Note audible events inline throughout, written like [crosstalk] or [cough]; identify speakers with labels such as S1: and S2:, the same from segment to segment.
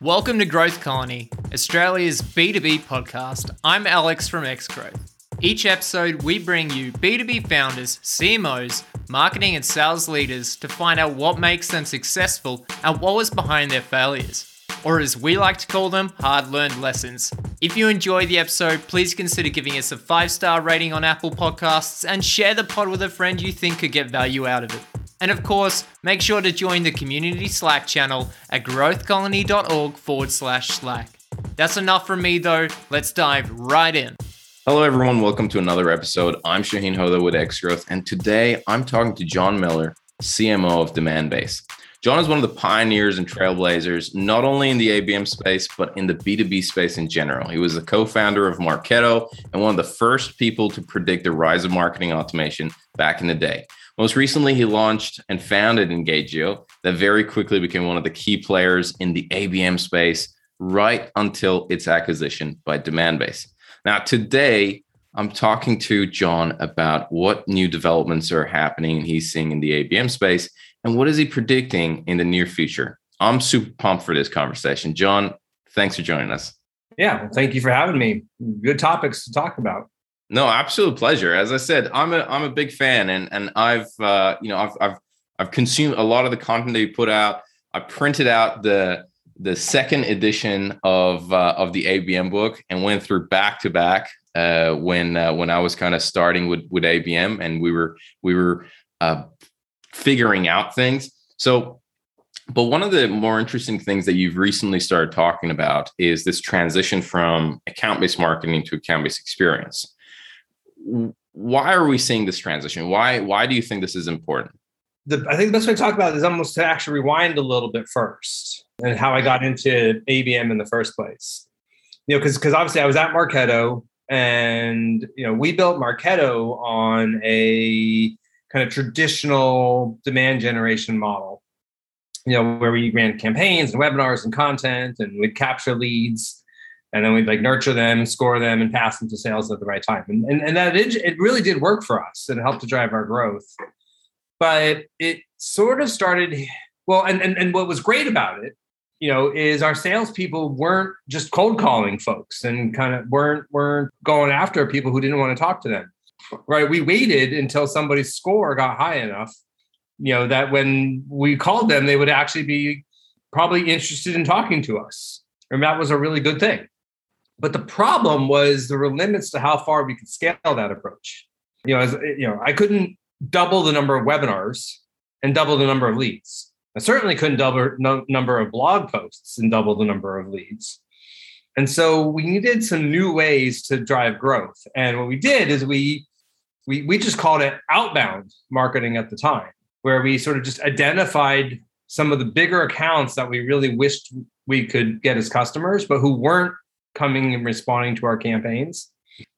S1: Welcome to Growth Colony, Australia's B2B podcast. I'm Alex from Xgrowth. Each episode, we bring you B2B founders, CMOs, marketing and sales leaders to find out what makes them successful and what was behind their failures. Or as we like to call them, hard learned lessons. If you enjoy the episode, please consider giving us a five star rating on Apple Podcasts and share the pod with a friend you think could get value out of it. And of course, make sure to join the community Slack channel at growthcolony.org forward slash Slack. That's enough from me though. Let's dive right in.
S2: Hello, everyone. Welcome to another episode. I'm Shaheen Hoda with Xgrowth, and today I'm talking to John Miller, CMO of Demandbase. John is one of the pioneers and trailblazers, not only in the ABM space, but in the B2B space in general. He was the co founder of Marketo and one of the first people to predict the rise of marketing automation back in the day. Most recently, he launched and founded Engagio, that very quickly became one of the key players in the ABM space right until its acquisition by Demandbase. Now, today, I'm talking to John about what new developments are happening and he's seeing in the ABM space and what is he predicting in the near future. I'm super pumped for this conversation. John, thanks for joining us.
S3: Yeah, thank you for having me. Good topics to talk about.
S2: No, absolute pleasure. As I said, I'm a I'm a big fan, and and I've uh, you know I've I've I've consumed a lot of the content that you put out. I printed out the the second edition of uh, of the ABM book and went through back to back uh, when uh, when I was kind of starting with with ABM, and we were we were uh, figuring out things. So, but one of the more interesting things that you've recently started talking about is this transition from account based marketing to account based experience why are we seeing this transition? Why why do you think this is important?
S3: The, I think the best way to talk about it is almost to actually rewind a little bit first and how I got into ABM in the first place. You know, because because obviously I was at Marketo and you know we built Marketo on a kind of traditional demand generation model. You know, where we ran campaigns and webinars and content and we'd capture leads and then we'd like nurture them, score them, and pass them to sales at the right time. And and, and that it, it really did work for us and helped to drive our growth. But it sort of started well, and and, and what was great about it, you know, is our salespeople weren't just cold calling folks and kind of weren't weren't going after people who didn't want to talk to them. Right. We waited until somebody's score got high enough, you know, that when we called them, they would actually be probably interested in talking to us. And that was a really good thing. But the problem was there were limits to how far we could scale that approach. You know, as you know, I couldn't double the number of webinars and double the number of leads. I certainly couldn't double no number of blog posts and double the number of leads. And so we needed some new ways to drive growth. And what we did is we we we just called it outbound marketing at the time, where we sort of just identified some of the bigger accounts that we really wished we could get as customers, but who weren't coming and responding to our campaigns.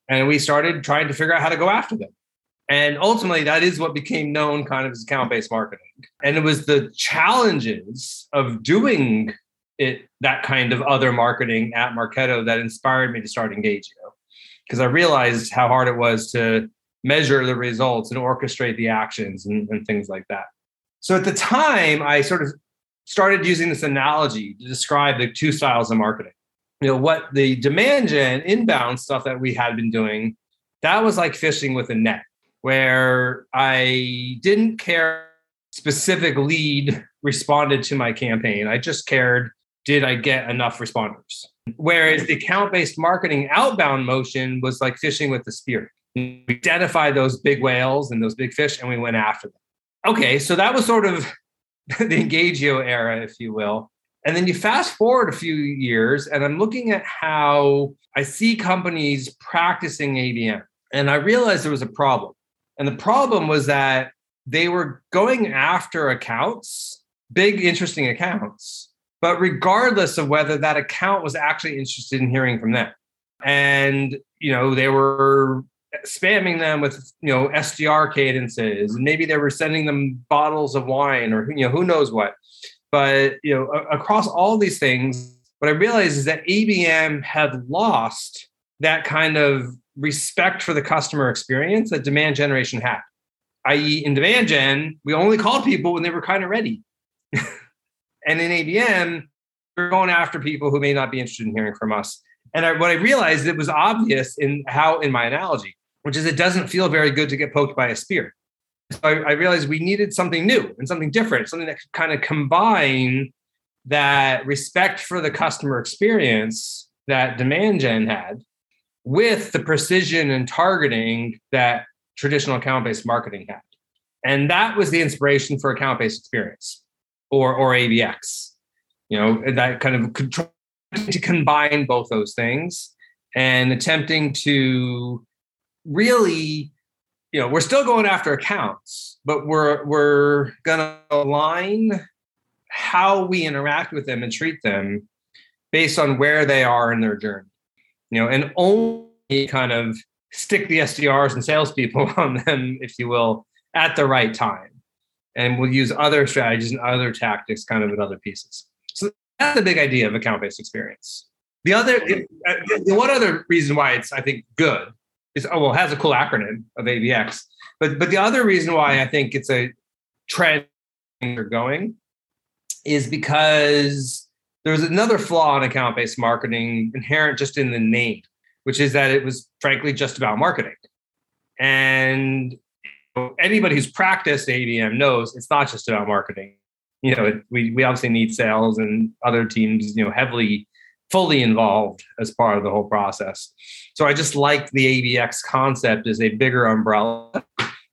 S3: And we started trying to figure out how to go after them. And ultimately, that is what became known kind of as account based marketing. And it was the challenges of doing it, that kind of other marketing at Marketo that inspired me to start Engagio. Because I realized how hard it was to measure the results and orchestrate the actions and, and things like that. So at the time, I sort of started using this analogy to describe the two styles of marketing you know what the demand gen inbound stuff that we had been doing that was like fishing with a net where i didn't care specific lead responded to my campaign. I just cared did i get enough responders? Whereas the account based marketing outbound motion was like fishing with the spear. We identified those big whales and those big fish and we went after them. Okay so that was sort of [laughs] the Engagio era if you will and then you fast forward a few years, and I'm looking at how I see companies practicing ABM. And I realized there was a problem. And the problem was that they were going after accounts, big, interesting accounts, but regardless of whether that account was actually interested in hearing from them. And, you know, they were spamming them with, you know, SDR cadences, and maybe they were sending them bottles of wine or, you know, who knows what. But you know, across all these things, what I realized is that ABM had lost that kind of respect for the customer experience that demand generation had. I.e., in demand gen, we only called people when they were kind of ready. [laughs] and in ABM, we're going after people who may not be interested in hearing from us. And I, what I realized it was obvious in how in my analogy, which is it doesn't feel very good to get poked by a spear. So I, I realized we needed something new and something different, something that could kind of combine that respect for the customer experience that demand gen had with the precision and targeting that traditional account-based marketing had. And that was the inspiration for account-based experience or or ABX. You know, that kind of control to combine both those things and attempting to really you know we're still going after accounts but we're we're going to align how we interact with them and treat them based on where they are in their journey you know and only kind of stick the sdrs and salespeople [laughs] on them if you will at the right time. And we'll use other strategies and other tactics kind of at other pieces. So that's the big idea of account-based experience. The other uh, the one other reason why it's i think good is oh well, it has a cool acronym of ABX. But but the other reason why I think it's a trend they're going is because there's another flaw in account-based marketing inherent just in the name, which is that it was frankly just about marketing. And anybody who's practiced ABM knows it's not just about marketing. You know, we we obviously need sales and other teams, you know, heavily fully involved as part of the whole process. So I just like the ABX concept as a bigger umbrella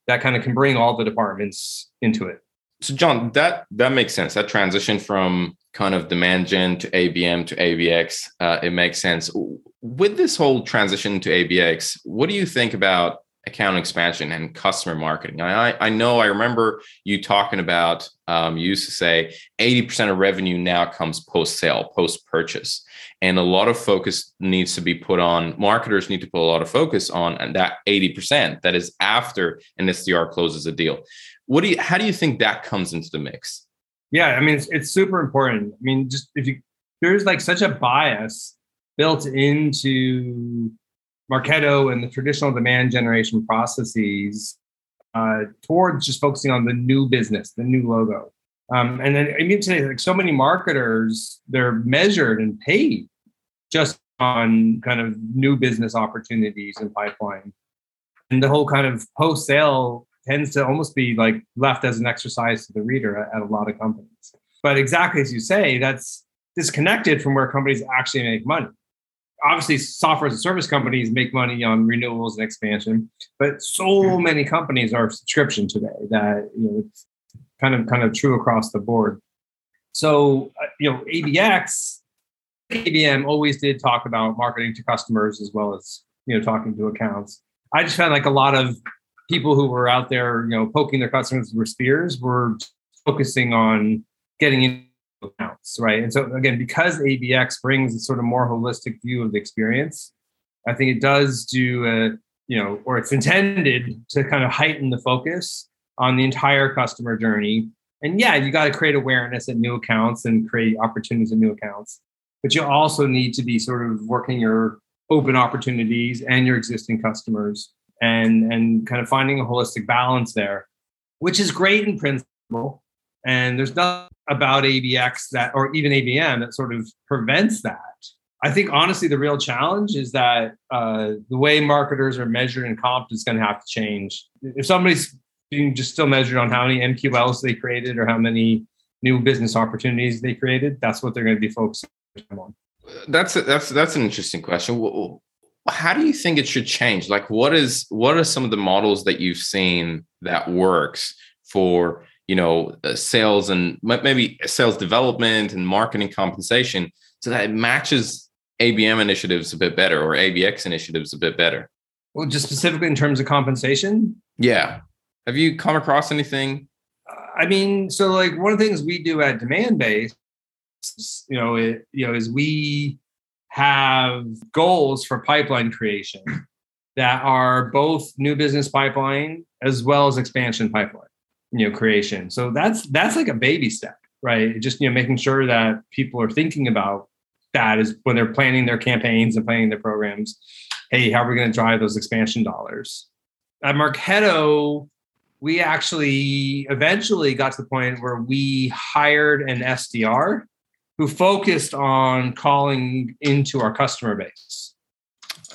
S3: that kind of can bring all the departments into it.
S2: So John, that that makes sense. That transition from kind of demand gen to ABM to ABX, uh, it makes sense. With this whole transition to ABX, what do you think about account expansion and customer marketing. I, I know I remember you talking about, um, you used to say 80% of revenue now comes post sale, post purchase. And a lot of focus needs to be put on, marketers need to put a lot of focus on that 80% that is after an SDR closes a deal. What do you, how do you think that comes into the mix?
S3: Yeah, I mean, it's, it's super important. I mean, just if you, there's like such a bias built into Marketo and the traditional demand generation processes uh, towards just focusing on the new business, the new logo. Um, and then I mean today, like so many marketers, they're measured and paid just on kind of new business opportunities and pipeline. And the whole kind of post sale tends to almost be like left as an exercise to the reader at, at a lot of companies. But exactly as you say, that's disconnected from where companies actually make money obviously software as a service companies make money on renewals and expansion, but so many companies are subscription today that you know it's kind of kind of true across the board. So uh, you know ABX, ABM always did talk about marketing to customers as well as you know talking to accounts. I just found like a lot of people who were out there, you know, poking their customers with spears were focusing on getting in accounts, right? And so again, because ABX brings a sort of more holistic view of the experience, I think it does do a, you know, or it's intended to kind of heighten the focus on the entire customer journey. And yeah, you got to create awareness at new accounts and create opportunities at new accounts. But you also need to be sort of working your open opportunities and your existing customers and and kind of finding a holistic balance there, which is great in principle. And there's nothing about ABX that, or even ABM, that sort of prevents that. I think honestly, the real challenge is that uh, the way marketers are measured and comped is going to have to change. If somebody's being just still measured on how many MQLs they created or how many new business opportunities they created, that's what they're going to be focusing on.
S2: That's a, that's that's an interesting question. How do you think it should change? Like, what is what are some of the models that you've seen that works for you know uh, sales and maybe sales development and marketing compensation so that it matches abm initiatives a bit better or abx initiatives a bit better.
S3: Well just specifically in terms of compensation?
S2: Yeah. Have you come across anything?
S3: I mean so like one of the things we do at Demandbase you know it, you know is we have goals for pipeline creation that are both new business pipeline as well as expansion pipeline you know creation so that's that's like a baby step right just you know making sure that people are thinking about that is when they're planning their campaigns and planning their programs hey how are we going to drive those expansion dollars at Marketo we actually eventually got to the point where we hired an sdr who focused on calling into our customer base.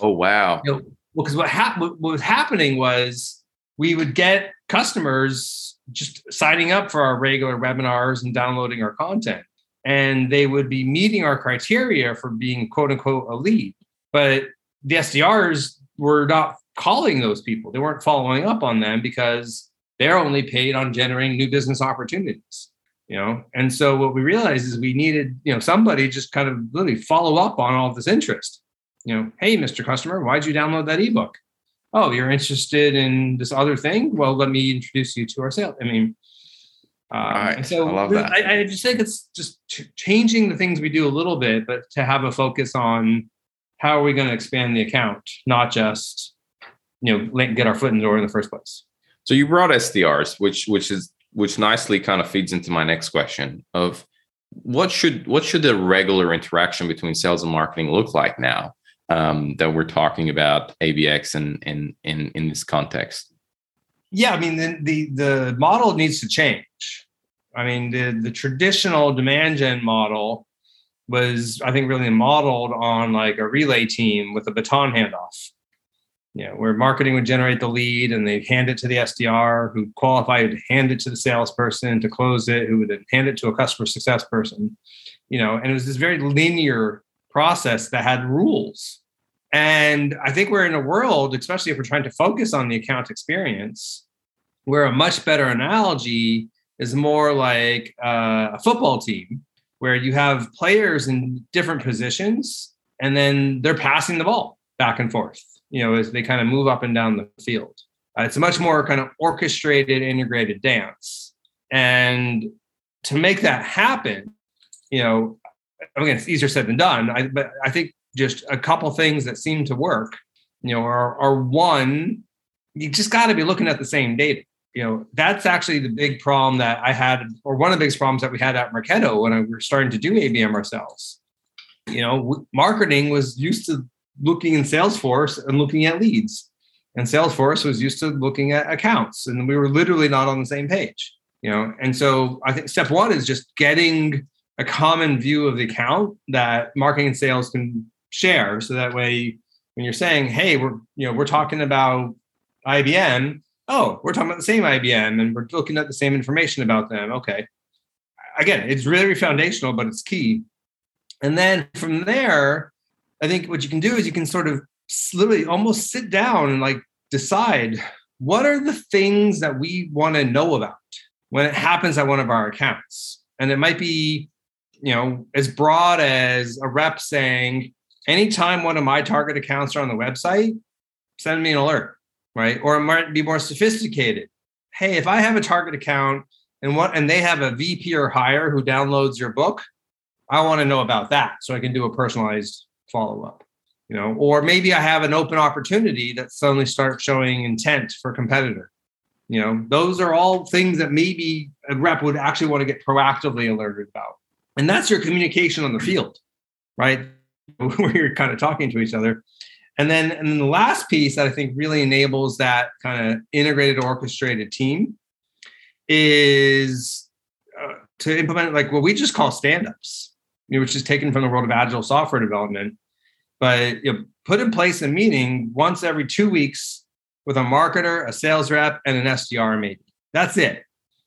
S2: Oh wow!
S3: You know, well, because what, hap- what was happening was we would get customers just signing up for our regular webinars and downloading our content, and they would be meeting our criteria for being quote unquote a lead, but the SDRs were not calling those people. They weren't following up on them because they're only paid on generating new business opportunities you know? And so what we realized is we needed you know somebody just kind of literally follow up on all this interest. You know hey mr customer why'd you download that ebook oh you're interested in this other thing well let me introduce you to our sales i mean um, right. so I, love that. I, I just think it's just ch- changing the things we do a little bit but to have a focus on how are we going to expand the account not just you know get our foot in the door in the first place
S2: so you brought sdrs which which is which nicely kind of feeds into my next question of what should what should the regular interaction between sales and marketing look like now um, that we're talking about ABX and in, in in this context?
S3: Yeah, I mean the, the the model needs to change. I mean the the traditional demand gen model was I think really modeled on like a relay team with a baton handoff you know, where marketing would generate the lead and they'd hand it to the SDR who qualified to hand it to the salesperson to close it, who would then hand it to a customer success person, you know, and it was this very linear process that had rules. And I think we're in a world, especially if we're trying to focus on the account experience, where a much better analogy is more like uh, a football team where you have players in different positions and then they're passing the ball back and forth you know, as they kind of move up and down the field. Uh, it's a much more kind of orchestrated, integrated dance. And to make that happen, you know, again, it's easier said than done. I, but I think just a couple things that seem to work, you know, are, are one, you just got to be looking at the same data. You know, that's actually the big problem that I had, or one of the biggest problems that we had at Marketo when we were starting to do ABM ourselves. You know, marketing was used to looking in Salesforce and looking at leads. And Salesforce was used to looking at accounts, and we were literally not on the same page. You know, and so I think step one is just getting a common view of the account that marketing and sales can share. So that way, when you're saying, "Hey, we're you know we're talking about IBM," oh, we're talking about the same IBM, and we're looking at the same information about them. Okay, again, it's really foundational, but it's key. And then from there, I think what you can do is you can sort of literally almost sit down and like decide what are the things that we want to know about when it happens at one of our accounts. And it might be, you know, as broad as a rep saying, anytime one of my target accounts are on the website, send me an alert, right? Or it might be more sophisticated. Hey, if I have a target account and what and they have a VP or higher who downloads your book, I want to know about that so I can do a personalized follow up you know or maybe i have an open opportunity that suddenly starts showing intent for competitor you know those are all things that maybe a rep would actually want to get proactively alerted about and that's your communication on the field right [laughs] where you're kind of talking to each other and then and then the last piece that i think really enables that kind of integrated orchestrated team is uh, to implement like what we just call stand-ups you know, which is taken from the world of agile software development but you know, put in place a meeting once every two weeks with a marketer, a sales rep, and an SDR maybe. That's it.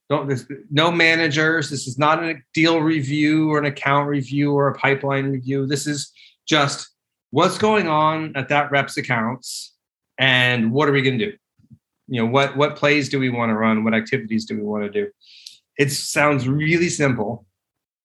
S3: Don't there's no managers. This is not a deal review or an account review or a pipeline review. This is just what's going on at that rep's accounts and what are we going to do? You know, what what plays do we want to run? What activities do we want to do? It sounds really simple,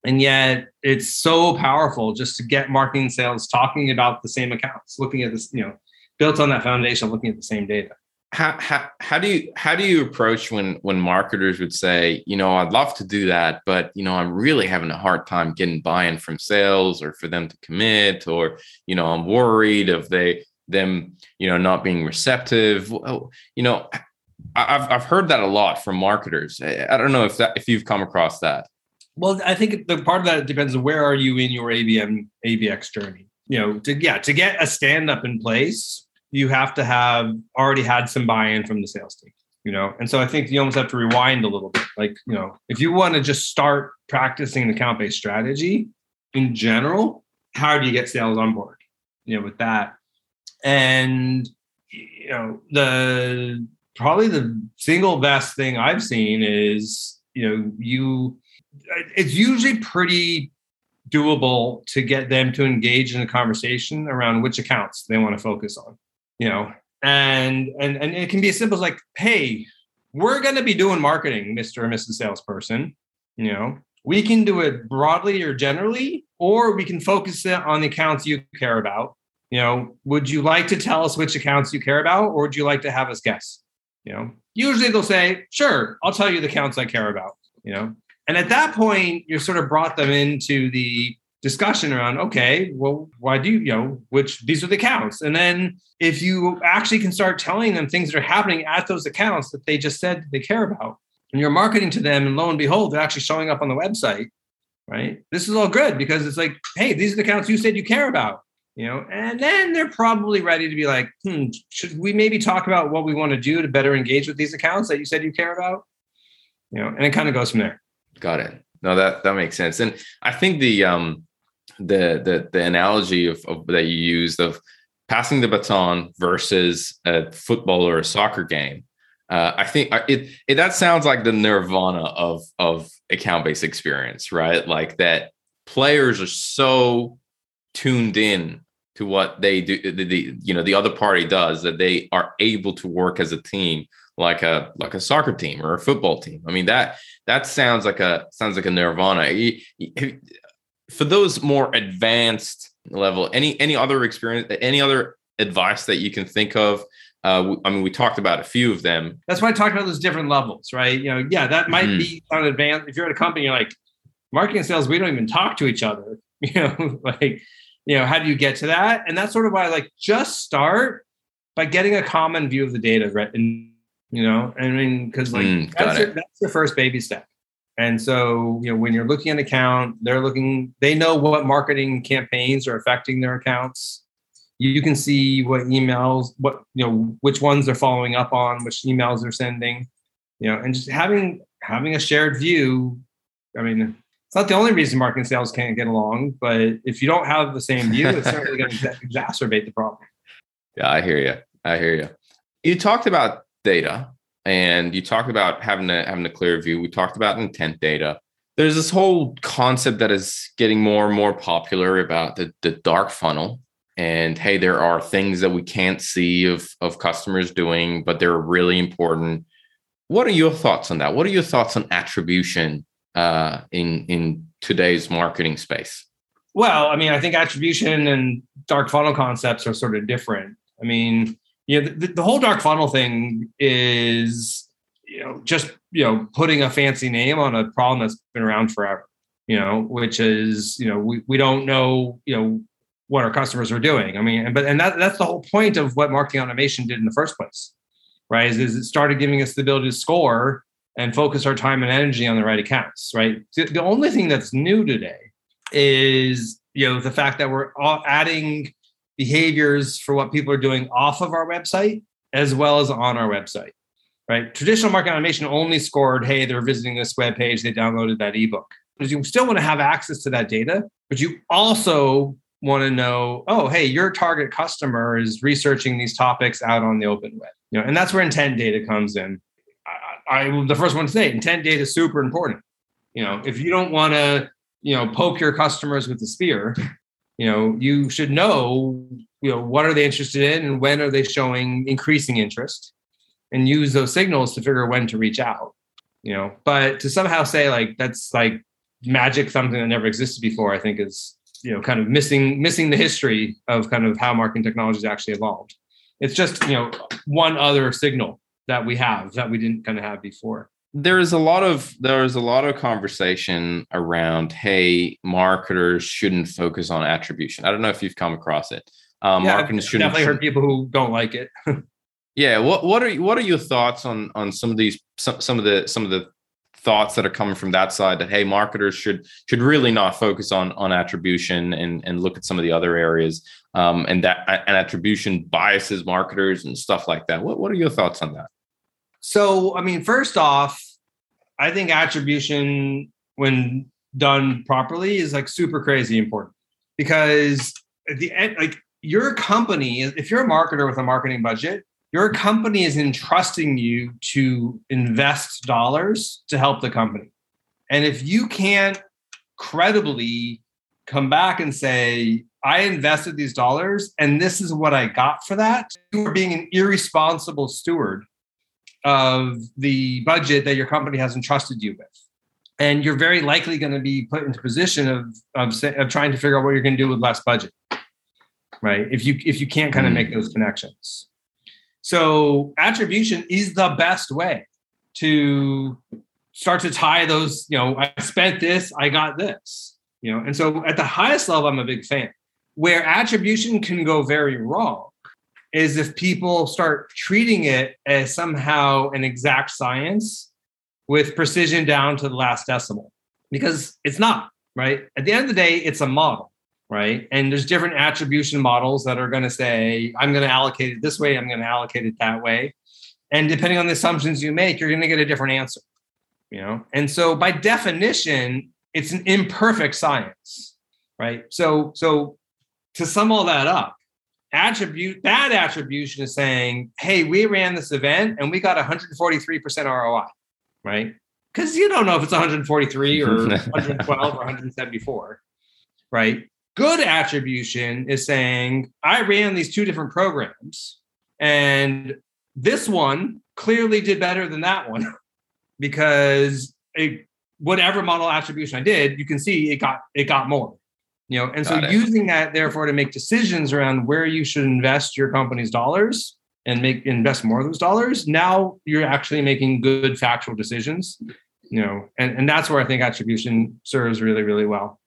S3: and yet it's so powerful just to get marketing sales talking about the same accounts looking at this you know built on that foundation looking at the same data
S2: how, how, how do you how do you approach when when marketers would say you know i'd love to do that but you know i'm really having a hard time getting buy-in from sales or for them to commit or you know i'm worried of they them you know not being receptive. Oh, you know i've, I've heard that a lot from marketers. I don't know if that if you've come across that.
S3: Well, I think the part of that depends on where are you in your ABM ABX journey. You know, to yeah, to get a stand up in place, you have to have already had some buy-in from the sales team. You know, and so I think you almost have to rewind a little bit. Like, you know, if you want to just start practicing the account-based strategy, in general, how do you get sales on board? You know, with that. And you know, the probably the single best thing I've seen is, you know, you it's usually pretty doable to get them to engage in a conversation around which accounts they want to focus on you know and and and it can be as simple as like hey we're going to be doing marketing mr or mrs salesperson you know? We can do it broadly or generally or we can focus it on the accounts you care about. You know would you like to tell us which accounts you care about or would you like to have us guess? You know? Usually they'll say sure i'll tell you the accounts i care about you know? And at that point, you're sort of brought them into the discussion around, okay, well, why do you, you know, which these are the accounts. And then if you actually can start telling them things that are happening at those accounts that they just said they care about, and you're marketing to them, and lo and behold, they're actually showing up on the website, right? This is all good because it's like, hey, these are the accounts you said you care about. You know, and then they're probably ready to be like, hmm, should we maybe talk about what we want to do to better engage with these accounts that you said you care about? You know, and it kind of goes from there.
S2: Got it. No, that that makes sense. And I think the um the the the analogy of, of that you used of passing the baton versus a football or a soccer game. Uh, I think uh, it, it that sounds like the nirvana of of account based experience, right? Like that players are so tuned in to what they do, the, the you know the other party does that they are able to work as a team like a like a soccer team or a football team. I mean that that sounds like a sounds like a nirvana. For those more advanced level, any any other experience, any other advice that you can think of? Uh, I mean, we talked about a few of them.
S3: That's why I talked about those different levels, right? You know, yeah, that might mm-hmm. be on advanced. If you're at a company, you're like marketing and sales, we don't even talk to each other. [laughs] You know, like you know, how do you get to that? And that's sort of why I like just start by getting a common view of the data, right? And you know i mean because like mm, that's, your, that's the first baby step and so you know when you're looking at an account they're looking they know what marketing campaigns are affecting their accounts. You can see what emails what you know which ones they're following up on which emails they're sending you know and just having having a shared view i mean it's not the only reason marketing sales can't get along but if you don't have the same view it's certainly going to exacerbate the problem.
S2: Yeah i hear you i hear you you talked about data and you talked about having a having a clear view. We talked about intent data. There's this whole concept that is getting more and more popular about the, the dark funnel. And hey, there are things that we can't see of, of customers doing, but they're really important. What are your thoughts on that? What are your thoughts on attribution uh, in in today's marketing space?
S3: Well, I mean, I think attribution and dark funnel concepts are sort of different. I mean, you know, the, the whole dark funnel thing is, you know, just, you know, putting a fancy name on a problem that's been around forever, you know, which is, you know, we, we don't know, you know, what our customers are doing. I mean, and but, and that, that's the whole point of what marketing automation did in the first place, right? Is, is it started giving us the ability to score and focus our time and energy on the right accounts, right? The only thing that's new today is, you know, the fact that we're adding behaviors for what people are doing off of our website as well as on our website. Right? Traditional marketing automation only scored, hey, they're visiting this web page, they downloaded that ebook. Because you still want to have access to that data, but you also want to know, oh, hey, your target customer is researching these topics out on the open web. You know, and that's where intent data comes in. I, I the first one to say intent data is super important. You know, if you don't want to, you know, poke your customers with the spear, you know you should know you know what are they interested in and when are they showing increasing interest and use those signals to figure when to reach out you know. But to somehow say like that's like magic something that never existed before i think is you know kind of missing missing the history of kind of how marketing technology actually evolved. It's just you know one other signal that we have that we didn't kind of have before
S2: there is a lot of there is a lot of conversation around hey marketers shouldn't focus on attribution. I don't know if you've come across it.
S3: Um yeah, marketers shouldn't definitely heard people who don't like it. [laughs]
S2: Yeah what what are what are your thoughts on on some of these some, some of the some of the thoughts that are coming from that side that hey marketers should should really not focus on on attribution and and look at some of the other areas um and that and attribution biases marketers and stuff like that? What what are your thoughts on that
S3: so, I mean, first off, I think attribution, when done properly is like super crazy important because at the end, like your company, if you're a marketer with a marketing budget, your company is entrusting you to invest dollars to help the company. And if you can't credibly come back and say, I invested these dollars and this is what I got for that, you are being an irresponsible steward of the budget that your company has entrusted you with. And you're very likely going to be put into position of, of, of trying to figure out what you're going to do with less budget right? If you if you can't kind of make mm. those connections. So attribution is the best way to start to tie those, you know, I spent this, I got this, you know. And so at the highest level, I'm a big fan. Where attribution can go very wrong is if people start treating it as somehow an exact science with precision down to the last decimal, because it's not, right? At the end of the day, it's a model right? And there's different attribution models that are going to say, I'm going to allocate it this way, I'm going to allocate it that way. And depending on the assumptions you make, you're going to get a different answer, you know? And so by definition, it's an imperfect science, right? So, so to sum all that up, attribute bad attribution is saying, hey, we ran this event and we got 143% ROI, right? Because you don't know if it's 143 or [laughs] 112 or 174, right? Good attribution is saying, I ran these two different programs, and this one clearly did better than that one [laughs] because a, whatever model attribution I did, you can see it got it got more. You know, and got so it. using that therefore to make decisions around where you should invest your company's dollars and make invest more of those dollars, now you're actually making good factual decisions. You know, and, and that's where I think attribution serves really, really well.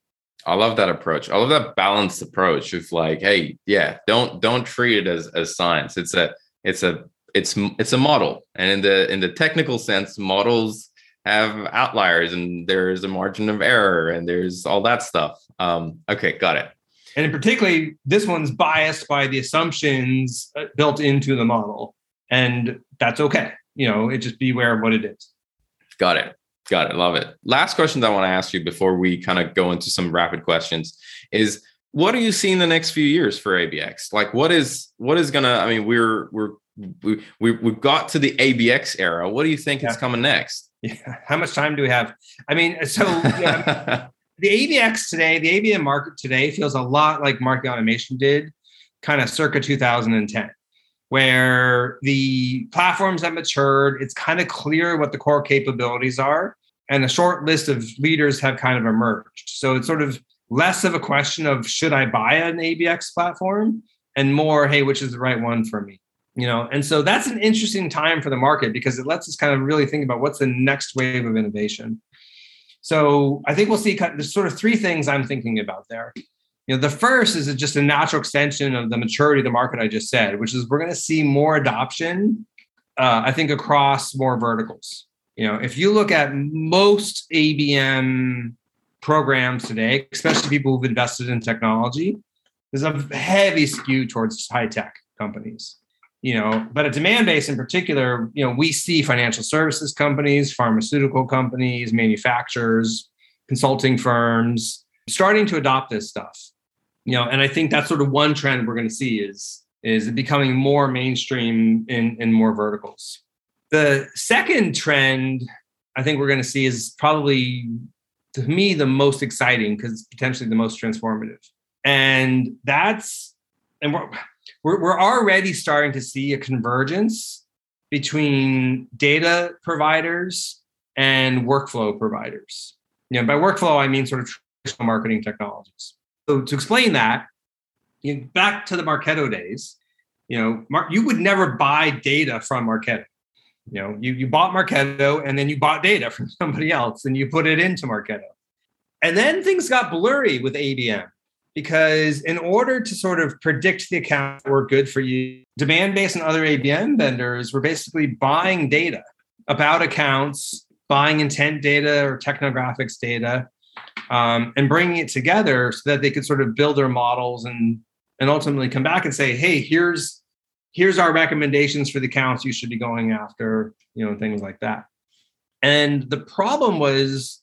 S2: I love that approach. I love that balanced approach of like, hey, yeah, don't don't treat it as as science. It's a it's a it's it's a model, and in the in the technical sense, models have outliers, and there's a margin of error, and there's all that stuff. Um, okay, got it.
S3: And particularly, this one's biased by the assumptions uh, built into the model, and that's okay. You know, it just beware of what it is.
S2: Got it. Got it. Love it. Last question that I want to ask you before we kind of go into some rapid questions is what do you see in the next few years for ABX? Like what is what is gonna, I mean, we're we're we, we we've got to the ABX era. What do you think yeah. is coming next?
S3: Yeah. How much time do we have? I mean, uh, so yeah, [laughs] the ABX today, the ABM market today feels a lot like market automation did kind of circa 2010 where the platforms have matured. It's kind of clear what the core capabilities are, and a short list of leaders have kind of emerged. So it's sort of less of a question of should I buy an ABX platform, and more, hey, which is the right one for me? You know, and so that's an interesting time for the market because it lets us kind of really think about what's the next wave of innovation. So I think we'll see. There's sort of three things I'm thinking about there you know the first is just a natural extension of the maturity of the market i just said which is we're going to see more adoption uh, i think across more verticals you know if you look at most abm programs today especially people who've invested in technology there's a heavy skew towards high tech companies you know but at Demandbase in particular you know we see financial services companies pharmaceutical companies manufacturers consulting firms starting to adopt this stuff. You know and i think that's sort of one trend we're going to see is is it becoming more mainstream in in more verticals. The second trend i think we're going to see is probably to me the most exciting because it's potentially the most transformative. And that's and we're, we're we're already starting to see a convergence between data providers and workflow providers you know by workflow i mean sort of traditional marketing technologies so to explain that, you know, back to the Marketo days, you know, Mar- you would never buy data from Marketo. You know, you, you bought Marketo and then you bought data from [laughs] somebody else and you put it into Marketo. And then things got blurry with ABM because in order to sort of predict the accounts that were good for you, Demandbase and other ABM vendors were basically buying data about accounts, buying intent data or technographics data, um, and bringing it together so that they could sort of build their models and and ultimately come back and say, hey, here's here's our recommendations for the accounts you should be going after, you know, things like that. And the problem was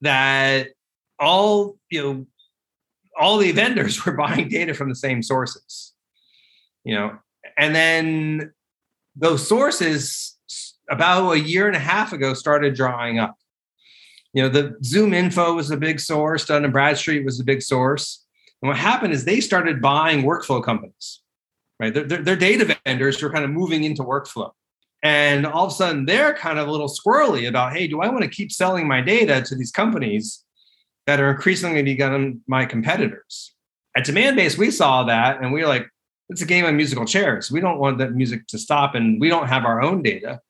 S3: that all you know all the vendors [laughs] were buying data from the same sources you know? And then those sources about a year and a half ago started drying up. You know the ZoomInfo was a big source Dun and Bradstreet was a big source. And what happened is they started buying workflow companies right? They're, data vendors who are kind of moving into workflow. And all of a sudden they're kind of a little squirrely about hey do i want to keep selling my data to these companies that are increasingly becoming my competitors. At Demandbase, we saw that and we were like, it's a game of musical chairs. We don't want that music to stop and we don't have our own data.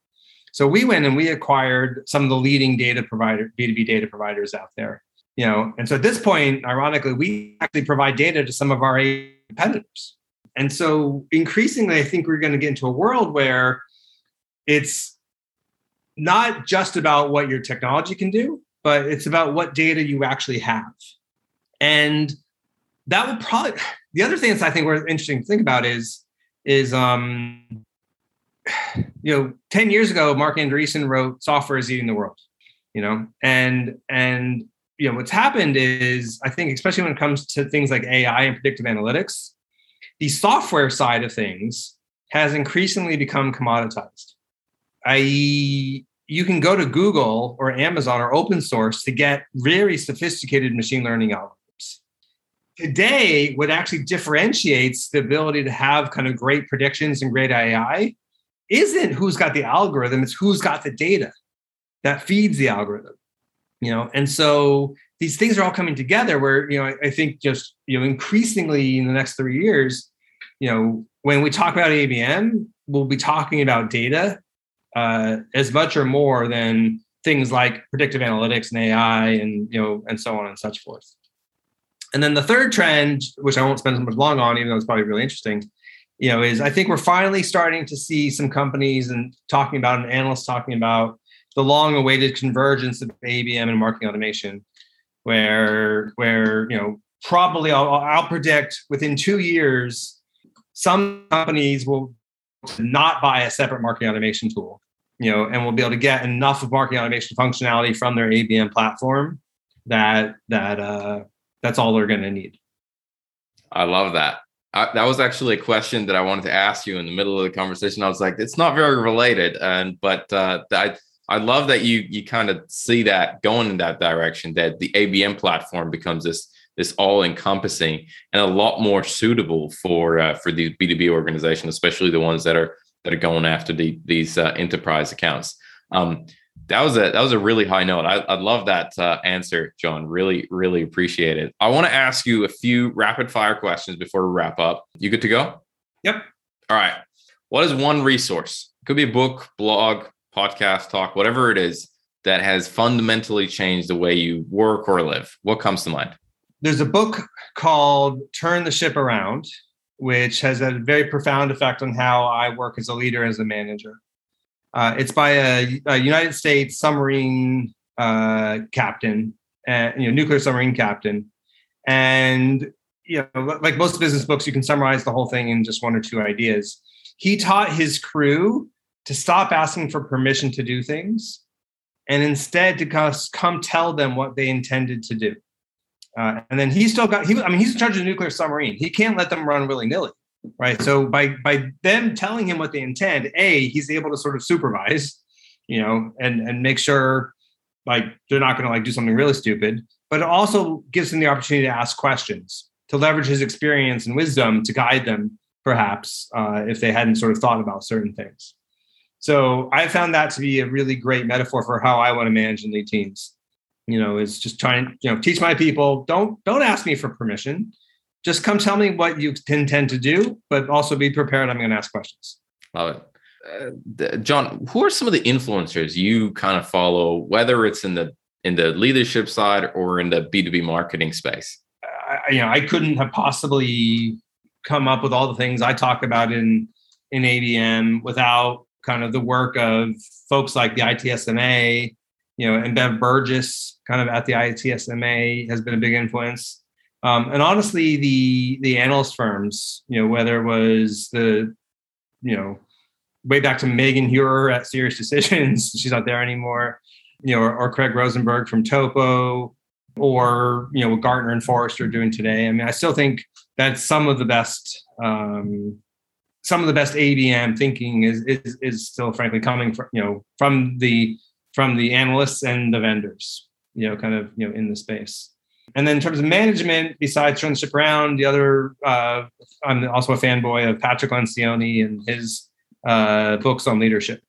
S3: So we went and we acquired some of the leading data provider, B2B data providers out there. You know, and so at this point, ironically, we actually provide data to some of our competitors. And so increasingly, I think we're going to get into a world where it's not just about what your technology can do, but it's about what data you actually have. And that will probably the other thing that's I think we're interesting to think about is is um you know 10 years ago Marc Andreessen wrote software is eating the world you know and and you know what's happened is I think especially when it comes to things like AI and predictive analytics the software side of things has increasingly become commoditized i.e you can go to Google or Amazon or open source to get very sophisticated machine learning algorithms. Today, what actually differentiates the ability to have kind of great predictions and great AI isn't who's got the algorithm, it's who's got the data that feeds the algorithm. You know, and so these things are all coming together where, you know, I, I think just, you know, increasingly in the next three years, you know, when we talk about ABM, we'll be talking about data uh, as much or more than things like predictive analytics and AI and you know and so on and such forth. And then the third trend, which I won't spend so much long on, even though it's probably really interesting, you know, is I think we're finally starting to see some companies and talking about and analysts talking about the long-awaited convergence of ABM and marketing automation, where where you know probably I'll, I'll predict within two years some companies will not buy a separate marketing automation tool you know, and we'll be able to get enough of marketing automation functionality from their ABM platform that that uh, that's all they're going to need.
S2: I love that. I, that was actually a question that I wanted to ask you in the middle of the conversation. I was like, it's not very related, and but uh, I I love that you you kind of see that going in that direction. That the ABM platform becomes this this all encompassing and a lot more suitable for uh, for these B two B organizations, especially the ones that are that are going after the, these uh, enterprise accounts. Um, that was a that was a really high note. I, I love that uh, answer, John. Really, really appreciate it. I want to ask you a few rapid fire questions before we wrap up. You good to go?
S3: Yep.
S2: All right. What is one resource? It could be a book, blog, podcast, talk, whatever it is that has fundamentally changed the way you work or live. What comes to mind?
S3: There's a book called Turn the Ship Around which has a very profound effect on how I work as a leader, as a manager. Uh, it's by a, a, United States submarine uh, captain, uh, you know, nuclear submarine captain, and you know, like most business books, you can summarize the whole thing in just one or two ideas. He taught his crew to stop asking for permission to do things, and instead to come tell them what they intended to do. Uh, and then he's still got he I mean he's in charge of the nuclear submarine. He can't let them run willy nilly, right? So by by them telling him what they intend, a he's able to sort of supervise, you know, and and make sure like they're not going to like do something really stupid. But it also gives him the opportunity to ask questions, to leverage his experience and wisdom to guide them, perhaps uh, if they hadn't sort of thought about certain things. So I found that to be a really great metaphor for how I want to manage and lead teams you know is just trying you know teach my people don't don't ask me for permission. Just come tell me what you intend to do but also be prepared i'm going to ask questions.
S2: Love it. Uh, john who are some of the influencers you kind of follow whether it's in the in the leadership side or in the b2b marketing space?
S3: I, you know i couldn't have possibly come up with all the things i talk about in in abm without kind of the work of folks like the ITSMA you know, and Bev Burgess, kind of at the ITSMA, has been a big influence. Um, and honestly, the the analyst firms, you know, whether it was the, you know, way back to Megan Heuer at SiriusDecisions, [laughs] she's not there anymore, you know, or, or Craig Rosenberg from Topo, or you know what Gartner and Forrester are doing today. I mean, I still think that some of the best um, some of the best ABM thinking is, is is still frankly coming from you know from the from the analysts and the vendors, you know, kind of you know in the space. And then in terms of management, besides turn the ship around, the other uh, I'm also a fanboy of Patrick Lencioni and his uh, books on leadership.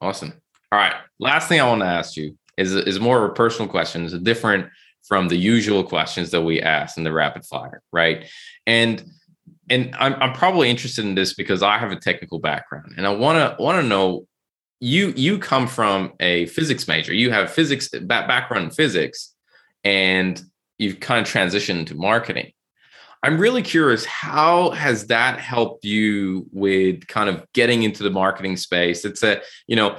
S2: Awesome. All right. Last thing I want to ask you is is more of a personal question. It's different from the usual questions that we ask in the rapid fire, right? And and I'm, I'm probably interested in this because I have a technical background, and I want to want to know you you come from a physics major, you have physics background in physics, and you've kind of transitioned to marketing. I'm really curious how has that helped you with kind of getting into the marketing space? It's a, you know,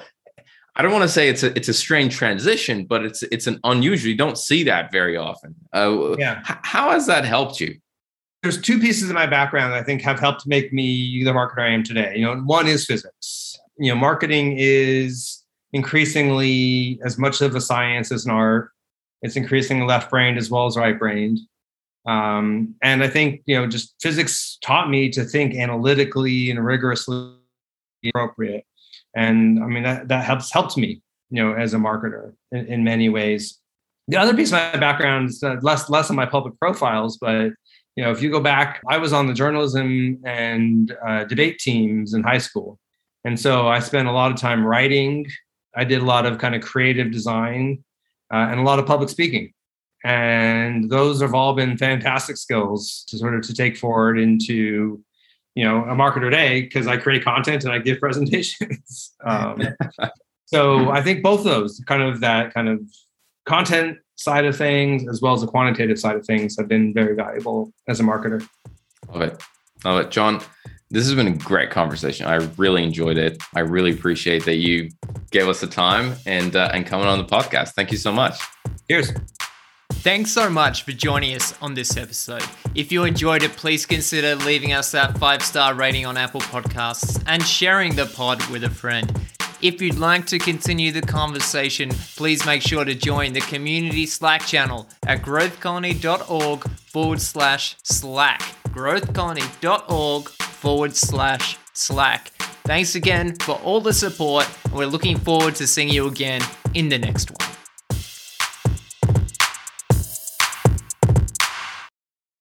S2: I don't want to say it's a it's a strange transition, but it's it's an unusual. You don't see that very often. Uh, yeah. how has that helped you?
S3: There's two pieces of my background that I think have helped make me the marketer I am today. You know, one is physics. You know, marketing is increasingly as much of a science as an art. It's increasingly left brained as well as right brained. Um, and I think you know, just physics taught me to think analytically and rigorously appropriate and i mean that, that helps helped me you know as a marketer in, in many ways the other piece of my background is uh, less less on my public profiles but you know if you go back i was on the journalism and uh, debate teams in high school and so i spent a lot of time writing i did a lot of kind of creative design uh, and a lot of public speaking and those have all been fantastic skills to sort of to take forward into you know a marketer day because I create content and I give [laughs] presentations. um, [laughs] so I think both those kind of that kind of content side of things as well as the quantitative side of things have been very valuable as a marketer.
S2: Love it, love it, John. This has been a great conversation. I really enjoyed it. I really appreciate that you gave us the time and uh, and coming on the podcast. Thank you so much.
S3: Cheers.
S1: Thanks so much for joining us on this episode. If you enjoyed it, please consider leaving us that five star rating on Apple Podcasts and sharing the pod with a friend. If you'd like to continue the conversation, please make sure to join the community Slack channel at growthcolony.org forward slash Slack. Growthcolony.org forward slash Slack. Thanks again for all the support, and we're looking forward to seeing you again in the next one.